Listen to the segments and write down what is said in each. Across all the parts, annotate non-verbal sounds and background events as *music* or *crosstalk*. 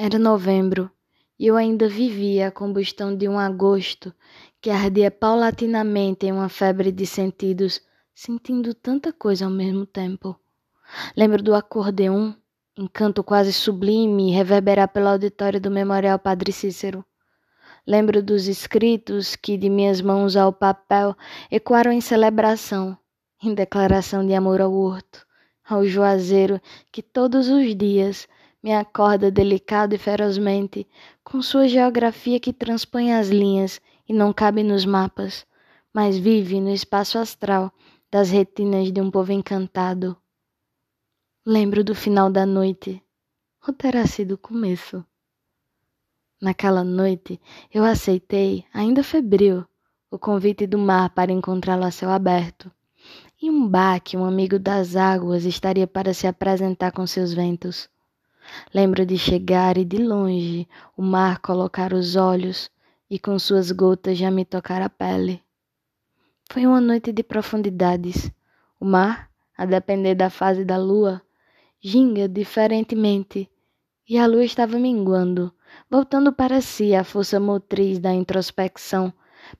Era novembro e eu ainda vivia a combustão de um agosto que ardia paulatinamente em uma febre de sentidos, sentindo tanta coisa ao mesmo tempo. Lembro do acordeon, encanto quase sublime, reverberar pelo auditório do Memorial Padre Cícero. Lembro dos escritos que de minhas mãos ao papel ecoaram em celebração, em declaração de amor ao horto, ao juazeiro que todos os dias me acorda delicado e ferozmente, com sua geografia que transpõe as linhas e não cabe nos mapas, mas vive no espaço astral das retinas de um povo encantado. Lembro do final da noite, ou terá sido o começo. Naquela noite, eu aceitei, ainda febril, o convite do mar para encontrá-lo a céu aberto. E um baque, um amigo das águas, estaria para se apresentar com seus ventos. Lembro de chegar e de longe o mar colocar os olhos e com suas gotas já me tocar a pele. Foi uma noite de profundidades. O mar, a depender da fase da lua, ginga diferentemente e a lua estava minguando, voltando para si a força motriz da introspecção,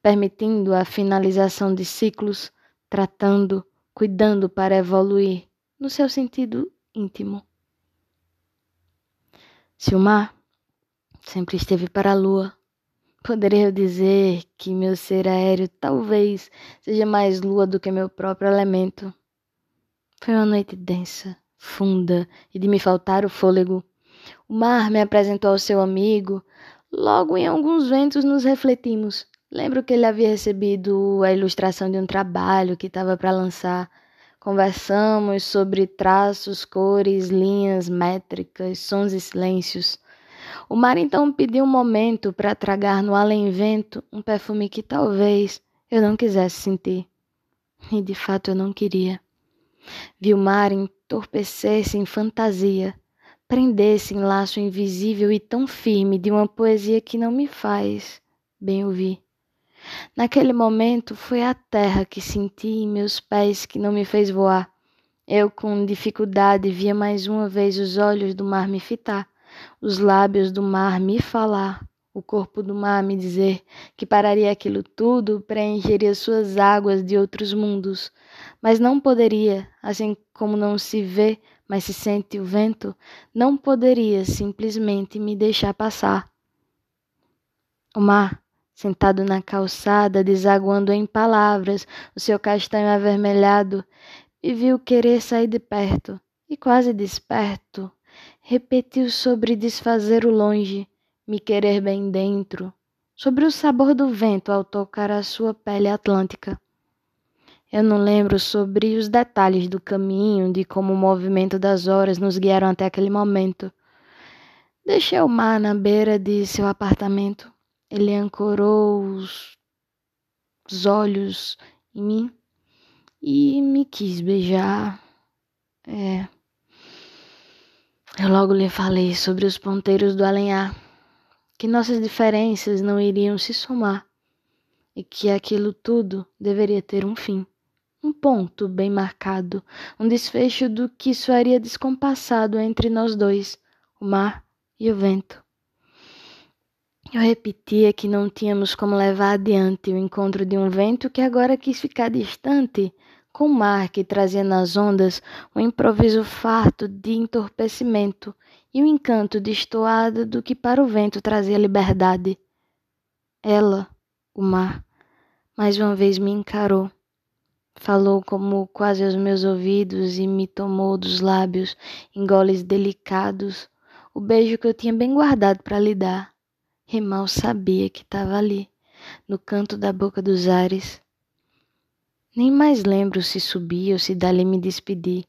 permitindo a finalização de ciclos, tratando, cuidando para evoluir no seu sentido íntimo. Se o mar sempre esteve para a lua, poderia eu dizer que meu ser aéreo talvez seja mais lua do que meu próprio elemento. Foi uma noite densa, funda e de me faltar o fôlego. O mar me apresentou ao seu amigo. Logo em alguns ventos nos refletimos. Lembro que ele havia recebido a ilustração de um trabalho que estava para lançar. Conversamos sobre traços, cores, linhas, métricas, sons e silêncios. O mar então pediu um momento para tragar no além-vento um perfume que talvez eu não quisesse sentir. E de fato eu não queria. Vi o mar entorpecer-se em fantasia, prender-se em laço invisível e tão firme de uma poesia que não me faz bem ouvir. Naquele momento foi a terra que senti em meus pés que não me fez voar. Eu, com dificuldade, via mais uma vez os olhos do mar me fitar, os lábios do mar me falar, o corpo do mar me dizer que pararia aquilo tudo, preencheria suas águas de outros mundos. Mas não poderia, assim como não se vê, mas se sente o vento, não poderia simplesmente me deixar passar. O mar sentado na calçada, desaguando em palavras o seu castanho avermelhado, e viu querer sair de perto, e quase desperto, repetiu sobre desfazer o longe, me querer bem dentro, sobre o sabor do vento ao tocar a sua pele atlântica. Eu não lembro sobre os detalhes do caminho, de como o movimento das horas nos guiaram até aquele momento. Deixei o mar na beira de seu apartamento ele ancorou os, os olhos em mim e me quis beijar. É. Eu logo lhe falei sobre os ponteiros do alenhar, que nossas diferenças não iriam se somar e que aquilo tudo deveria ter um fim, um ponto bem marcado, um desfecho do que soaria descompassado entre nós dois, o mar e o vento. Eu repetia que não tínhamos como levar adiante o encontro de um vento que agora quis ficar distante, com o mar que trazia nas ondas um improviso farto de entorpecimento e o um encanto destoado do que para o vento trazia liberdade. Ela, o mar, mais uma vez me encarou. Falou como quase aos meus ouvidos e me tomou dos lábios, em goles delicados, o beijo que eu tinha bem guardado para lhe dar e mal sabia que estava ali, no canto da boca dos ares. Nem mais lembro se subi ou se dali me despedi.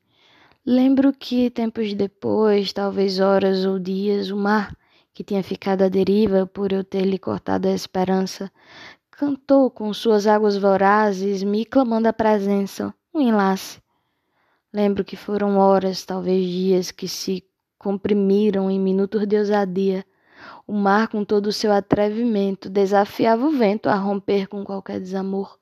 Lembro que tempos depois, talvez horas ou dias, o mar, que tinha ficado à deriva por eu ter lhe cortado a esperança, cantou com suas águas vorazes, me clamando a presença, um enlace. Lembro que foram horas, talvez dias, que se comprimiram em minutos de ousadia, o mar, com todo o seu atrevimento, desafiava o vento a romper com qualquer desamor.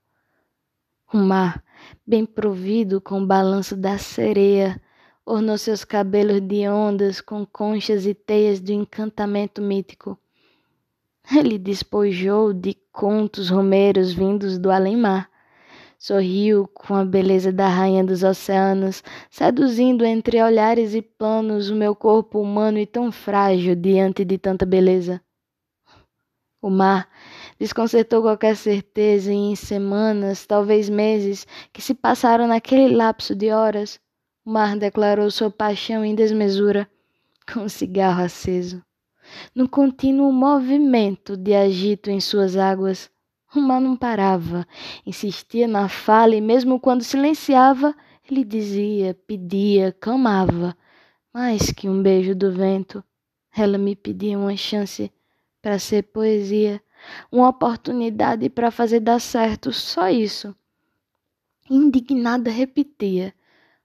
O mar, bem provido com o balanço da sereia, ornou seus cabelos de ondas com conchas e teias do encantamento mítico. Ele despojou de contos romeiros vindos do além-mar. Sorriu com a beleza da rainha dos oceanos, seduzindo entre olhares e planos o meu corpo humano e tão frágil diante de tanta beleza. O mar desconcertou qualquer certeza e em semanas, talvez meses, que se passaram naquele lapso de horas, o mar declarou sua paixão em desmesura, com um cigarro aceso. No contínuo movimento de agito em suas águas, *laughs* o mar não parava, insistia na fala e mesmo quando silenciava, ele dizia, pedia, clamava. Mais que um beijo do vento, ela me pedia uma chance para ser poesia, uma oportunidade para fazer dar certo, só isso. Indignada repetia: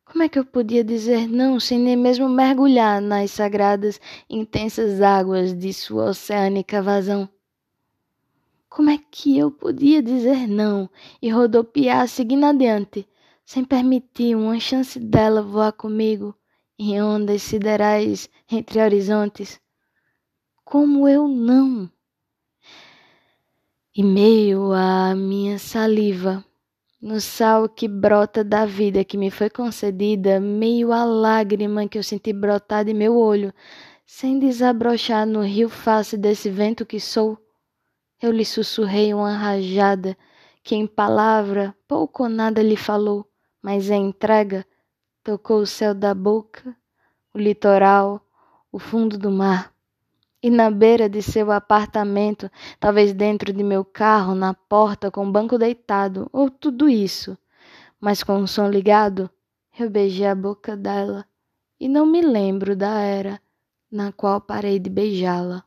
como é que eu podia dizer não sem nem mesmo mergulhar nas sagradas, intensas águas de sua oceânica vazão? Como é que eu podia dizer não e rodopiar seguindo adiante, sem permitir uma chance dela voar comigo em ondas siderais entre horizontes? Como eu não? E meio à minha saliva, no sal que brota da vida que me foi concedida, meio à lágrima que eu senti brotar de meu olho, sem desabrochar no rio face desse vento que sou, eu lhe sussurrei uma rajada que em palavra pouco ou nada lhe falou, mas em entrega tocou o céu da boca, o litoral, o fundo do mar. E na beira de seu apartamento, talvez dentro de meu carro, na porta, com o banco deitado, ou tudo isso, mas com o som ligado, eu beijei a boca dela e não me lembro da era na qual parei de beijá-la.